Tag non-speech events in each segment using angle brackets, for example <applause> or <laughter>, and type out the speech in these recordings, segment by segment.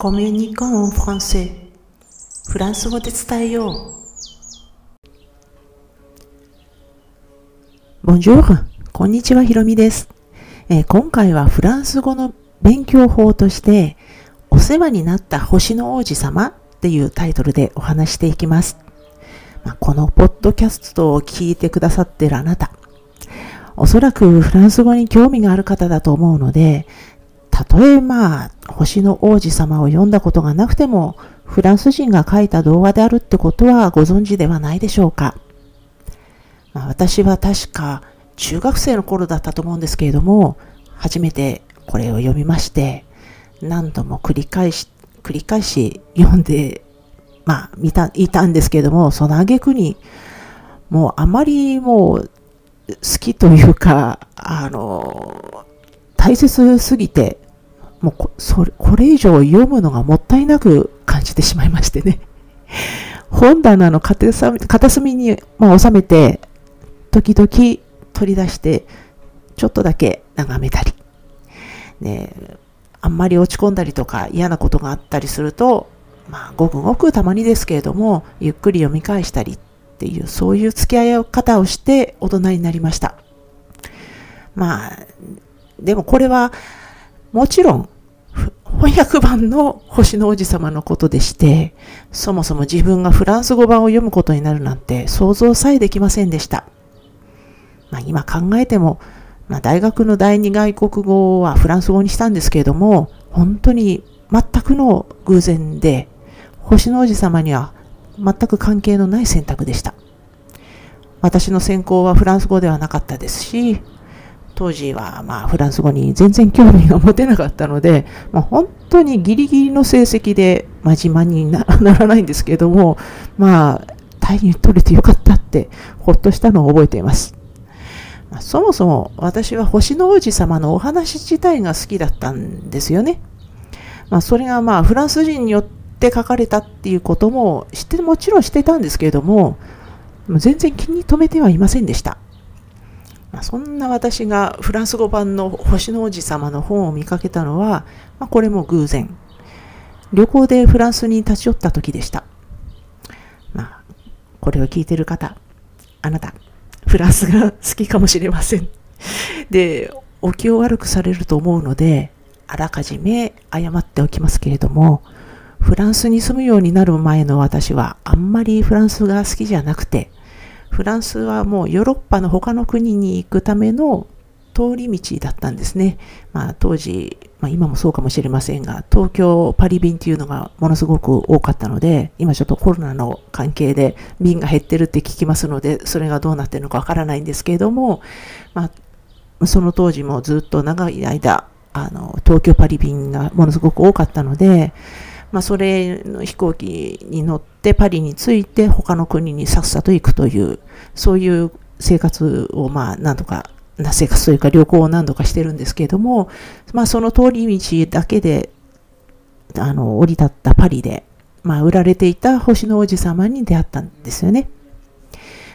コミュニコンフランセフランス語で伝えよう。ボンジュール、こんにちは、ひろみです、えー、今回はフランス語の勉強法として、お世話になった星の王子様っていうタイトルでお話していきます。まあ、このポッドキャストを聞いてくださってるあなた、おそらくフランス語に興味がある方だと思うので、たとえまあ、星の王子様を読んだことがなくても、フランス人が書いた動画であるってことはご存知ではないでしょうか。まあ、私は確か中学生の頃だったと思うんですけれども、初めてこれを読みまして、何度も繰り返し、繰り返し読んで、まあ、見た、いたんですけれども、その挙句に、もうあまりもう好きというか、あの、大切すぎて、もうこそれこれ以上読むのがもったいなく感じてしまいましてね。<laughs> 本棚の片隅に、まあ、収めて、時々取り出して、ちょっとだけ眺めたり、ね、あんまり落ち込んだりとか嫌なことがあったりすると、まあ、ごくごくたまにですけれども、ゆっくり読み返したりっていう、そういう付き合い方をして大人になりました。まあ、でもこれは、もちろん、翻訳版の星の王子様のことでして、そもそも自分がフランス語版を読むことになるなんて想像さえできませんでした。まあ、今考えても、まあ、大学の第二外国語はフランス語にしたんですけれども、本当に全くの偶然で、星の王子様には全く関係のない選択でした。私の専攻はフランス語ではなかったですし、当時はまあフランス語に全然興味が持てなかったので、<laughs> まあ、本当にギリギリの成績で真面目にならないんですけども、<laughs> まあ、単位取れてよかったってほっとしたのを覚えています。まあ、そもそも私は星の王子様のお話自体が好きだったんですよね。まあ、それがまあフランス人によって書かれたっていうことも知ってもちろんしてたんですけれども、全然気に留めてはいませんでした。まあ、そんな私がフランス語版の星の王子様の本を見かけたのは、まあ、これも偶然。旅行でフランスに立ち寄った時でした。まあ、これを聞いてる方、あなた、フランスが好きかもしれません。で、お気を悪くされると思うので、あらかじめ謝っておきますけれども、フランスに住むようになる前の私はあんまりフランスが好きじゃなくて、フランスはもうヨーロッパの他の国に行くための通り道だったんですね。まあ、当時、まあ、今もそうかもしれませんが、東京パリ便っていうのがものすごく多かったので、今ちょっとコロナの関係で便が減ってるって聞きますので、それがどうなってるのかわからないんですけれども、まあ、その当時もずっと長い間、あの、東京パリ便がものすごく多かったので、まあ、それの飛行機に乗ってパリに着いて他の国にさっさと行くという、そういう生活をまあ何とか、な生活というか旅行を何度かしてるんですけれども、まあその通り道だけで、あの、降り立ったパリで、まあ売られていた星の王子様に出会ったんですよね。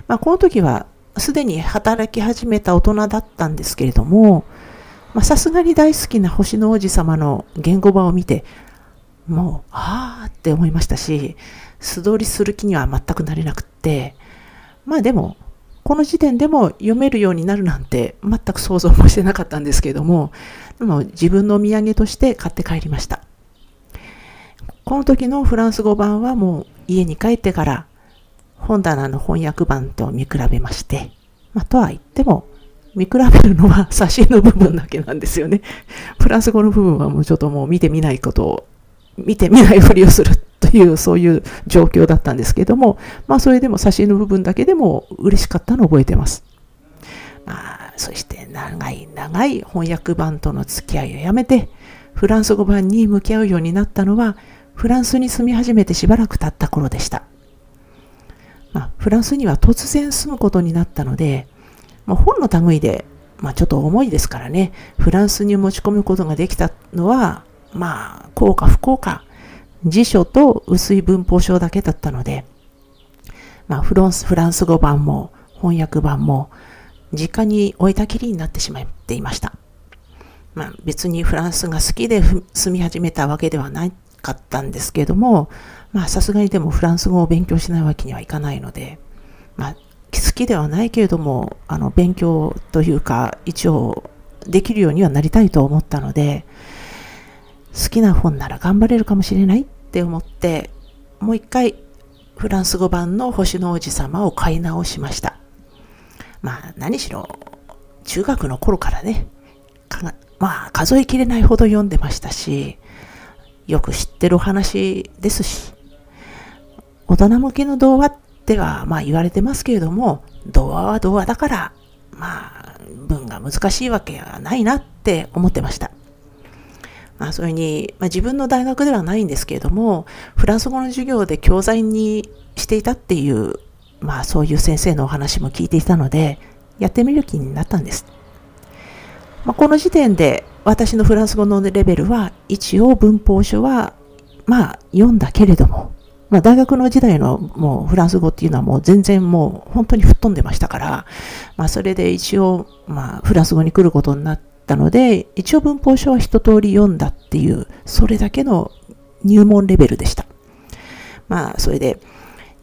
まあこの時はすでに働き始めた大人だったんですけれども、さすがに大好きな星の王子様の言語版を見て、もう、ああって思いましたし、素通りする気には全くなれなくって、まあでも、この時点でも読めるようになるなんて全く想像もしてなかったんですけれども、でも自分のお土産として買って帰りました。この時のフランス語版はもう家に帰ってから本棚の翻訳版と見比べまして、まあ、とは言っても見比べるのは写真の部分だけなんですよね。フランス語の部分はもうちょっともう見てみないことを見てみないふりをするという、そういう状況だったんですけども、まあそれでも写真の部分だけでも嬉しかったのを覚えてます。まあ、そして長い長い翻訳版との付き合いをやめて、フランス語版に向き合うようになったのは、フランスに住み始めてしばらく経った頃でした。まあ、フランスには突然住むことになったので、まあ、本の類で、まあ、ちょっと重いですからね、フランスに持ち込むことができたのは、まあ、効か不幸か、辞書と薄い文法書だけだったので、まあ、フランス、フランス語版も翻訳版も実家に置いたきりになってしまっていました。まあ、別にフランスが好きで住み始めたわけではなかったんですけども、まあさすがにでもフランス語を勉強しないわけにはいかないので、まあ好きではないけれども、あの勉強というか一応できるようにはなりたいと思ったので、好きな本なら頑張れるかもしれないって思って、もう一回フランス語版の星の王子様を買い直しました。まあ何しろ中学の頃からね、まあ数えきれないほど読んでましたし、よく知ってるお話ですし、大人向けの童話ってはまあ言われてますけれども、童話は童話だから、まあ文が難しいわけはないなって思ってました。あそういうふうに、まあ、自分の大学ではないんですけれども、フランス語の授業で教材にしていたっていう、まあそういう先生のお話も聞いていたので、やってみる気になったんです。まあ、この時点で私のフランス語のレベルは一応文法書はまあ読んだけれども、まあ、大学の時代のもうフランス語っていうのはもう全然もう本当に吹っ飛んでましたから、まあ、それで一応まあフランス語に来ることになってったので一応文法書は一通り読んだっていうそれだけの入門レベルでした。まあそれで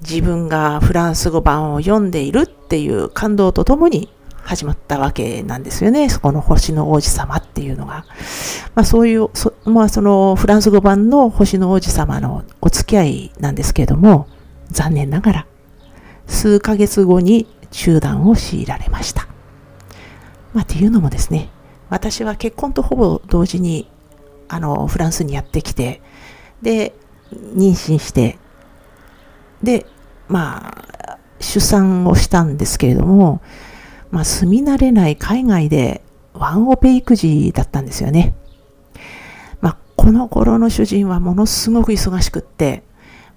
自分がフランス語版を読んでいるっていう感動とともに始まったわけなんですよね。そこの星の王子様っていうのが。まあそういう、そまあそのフランス語版の星の王子様のお付き合いなんですけれども、残念ながら数ヶ月後に中断を強いられました。まあっていうのもですね、私は結婚とほぼ同時にあのフランスにやってきて、で、妊娠して、で、まあ、出産をしたんですけれども、まあ、住み慣れない海外でワンオペ育児だったんですよね。まあ、この頃の主人はものすごく忙しくって、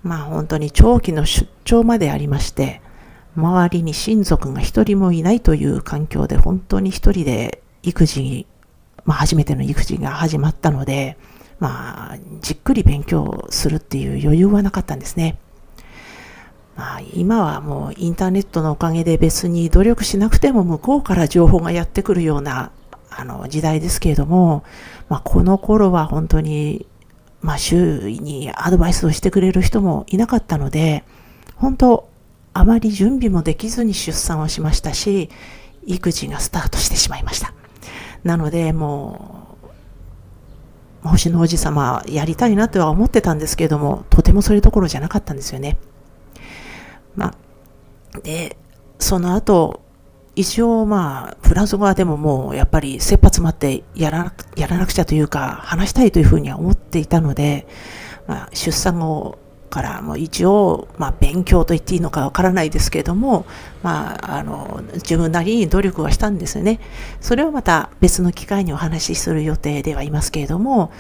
まあ本当に長期の出張までありまして、周りに親族が一人もいないという環境で本当に一人で育児、まあ初めての育児が始まったので、まあじっくり勉強するっていう余裕はなかったんですね。まあ、今はもうインターネットのおかげで別に努力しなくても向こうから情報がやってくるようなあの時代ですけれども、まあ、この頃は本当に、まあ、周囲にアドバイスをしてくれる人もいなかったので、本当、あまり準備もできずに出産をしましたし、育児がスタートしてしまいました。なので、もう、星の王子様やりたいなとは思ってたんですけれども、とてもそれどころじゃなかったんですよね。まあ、で、その後、一応まあ、フランス語はでももうやっぱり切羽詰まってやらやらなくちゃというか、話したいというふうには思っていたので、まあ、出産後からもう一応、まあ、勉強と言っていいのかわからないですけれども、まあ、あの、自分なりに努力はしたんですよね。それはまた別の機会にお話しする予定ではいますけれども、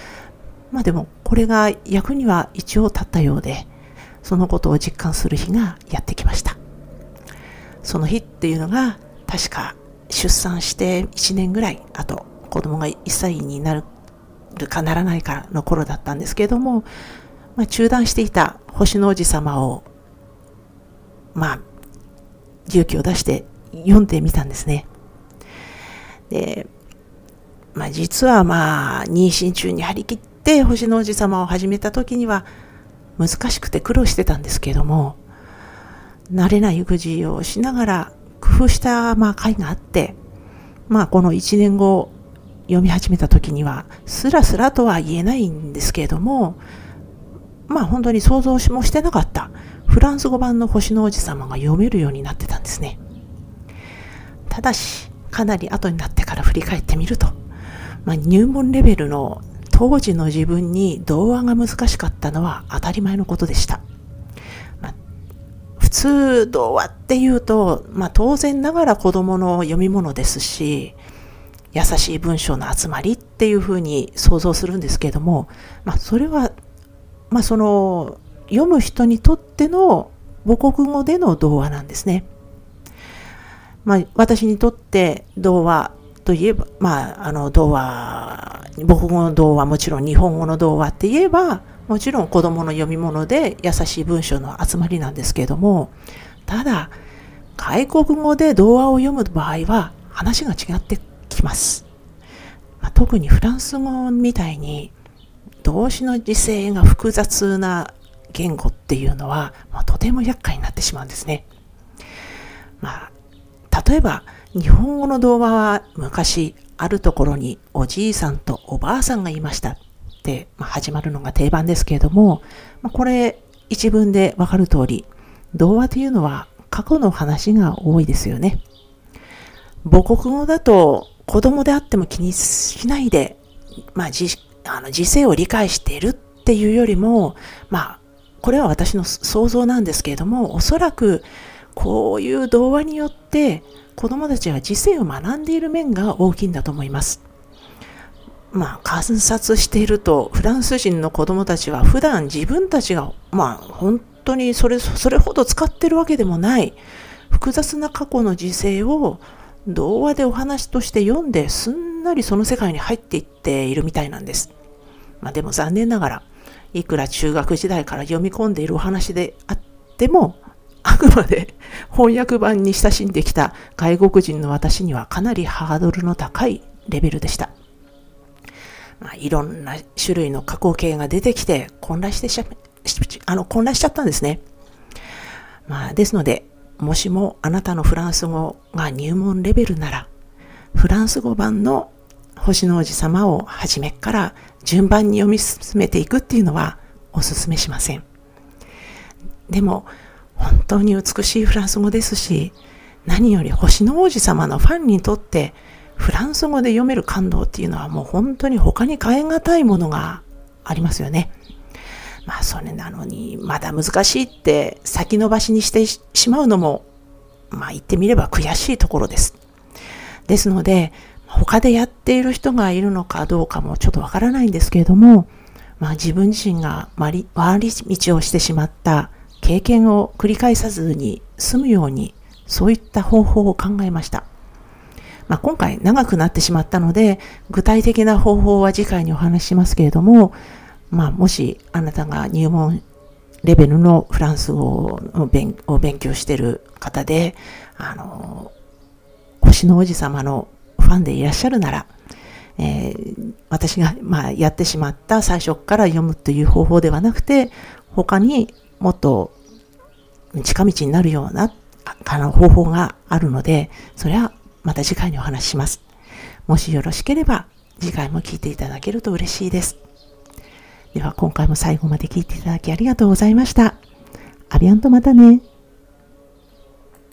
まあでも、これが役には一応立ったようで、そのことを実感する日がやってきました。その日っていうのが、確か出産して1年ぐらい、あと子供が1歳になるかならないかの頃だったんですけれども、まあ、中断していた星の王子様を、まあ、勇気を出して読んでみたんですね。で、まあ実はまあ、妊娠中に張り切って星の王子様を始めた時には、難しくて苦労してたんですけれども、慣れない育児をしながら工夫したまあ会があって、まあこの1年後読み始めた時には、スラスラとは言えないんですけれども、まあ本当に想像もしてなかったフランス語版の星の王子様が読めるようになってたんですね。ただし、かなり後になってから振り返ってみると、まあ、入門レベルの当時の自分に童話が難しかったのは当たり前のことでした。まあ、普通童話っていうと、まあ、当然ながら子供の読み物ですし、優しい文章の集まりっていうふうに想像するんですけれども、まあ、それは、まあ、その、読む人にとっての母国語での童話なんですね。まあ、私にとって童話といえば、まあ、あの、童話、母国語の童話、もちろん日本語の童話って言えば、もちろん子供の読み物で優しい文章の集まりなんですけれども、ただ、外国語で童話を読む場合は話が違ってきます。まあ、特にフランス語みたいに動詞の時制が複雑な言語っていうのは、まあ、とても厄介になってしまうんですね。まあ、例えば、日本語の童話は昔あるところにおじいさんとおばあさんがいましたって、まあ、始まるのが定番ですけれども、まあ、これ一文でわかる通り、童話というのは過去の話が多いですよね。母国語だと子供であっても気にしないで、まあ、あの時世を理解しているっていうよりも、まあ、これは私の想像なんですけれども、おそらくこういう童話によって子供たちは時世を学んでいる面が大きいんだと思います。まあ、観察していると、フランス人の子供たちは普段自分たちが、まあ、本当にそれ、それほど使ってるわけでもない、複雑な過去の時世を童話でお話として読んですんなりその世界に入っていっているみたいなんです。まあでも残念ながら、いくら中学時代から読み込んでいるお話であっても、あくまで <laughs> 翻訳版に親しんできた外国人の私にはかなりハードルの高いレベルでした。まあ、いろんな種類の加工形が出てきて混乱してしあの混乱しちゃったんですね。まあ、ですので、もしもあなたのフランス語が入門レベルなら、フランス語版の星の王子様を初めから順番に読み進めていくっていうのはお勧めしません。でも、本当に美しいフランス語ですし、何より星の王子様のファンにとってフランス語で読める感動っていうのはもう本当に他に変え難いものがありますよね。まあそれなのにまだ難しいって先延ばしにしてしまうのもまあ言ってみれば悔しいところです。ですので他でやっている人がいるのかどうかもちょっとわからないんですけれどもまあ自分自身が回り道をしてしまった経験を繰り返さずに済むようにそういった方法を考えました。まあ、今回長くなってしまったので具体的な方法は次回にお話ししますけれどもまあ、もしあなたが入門レベルのフランス語を勉強している方で、あの、星の王子様のァンでいらっしゃるなら、えー、私が、まあ、やってしまった最初から読むという方法ではなくて、他にもっと近道になるようなあの方法があるので、それはまた次回にお話しします。もしよろしければ次回も聞いていただけると嬉しいです。では今回も最後まで聞いていただきありがとうございました。アビアンとまたね。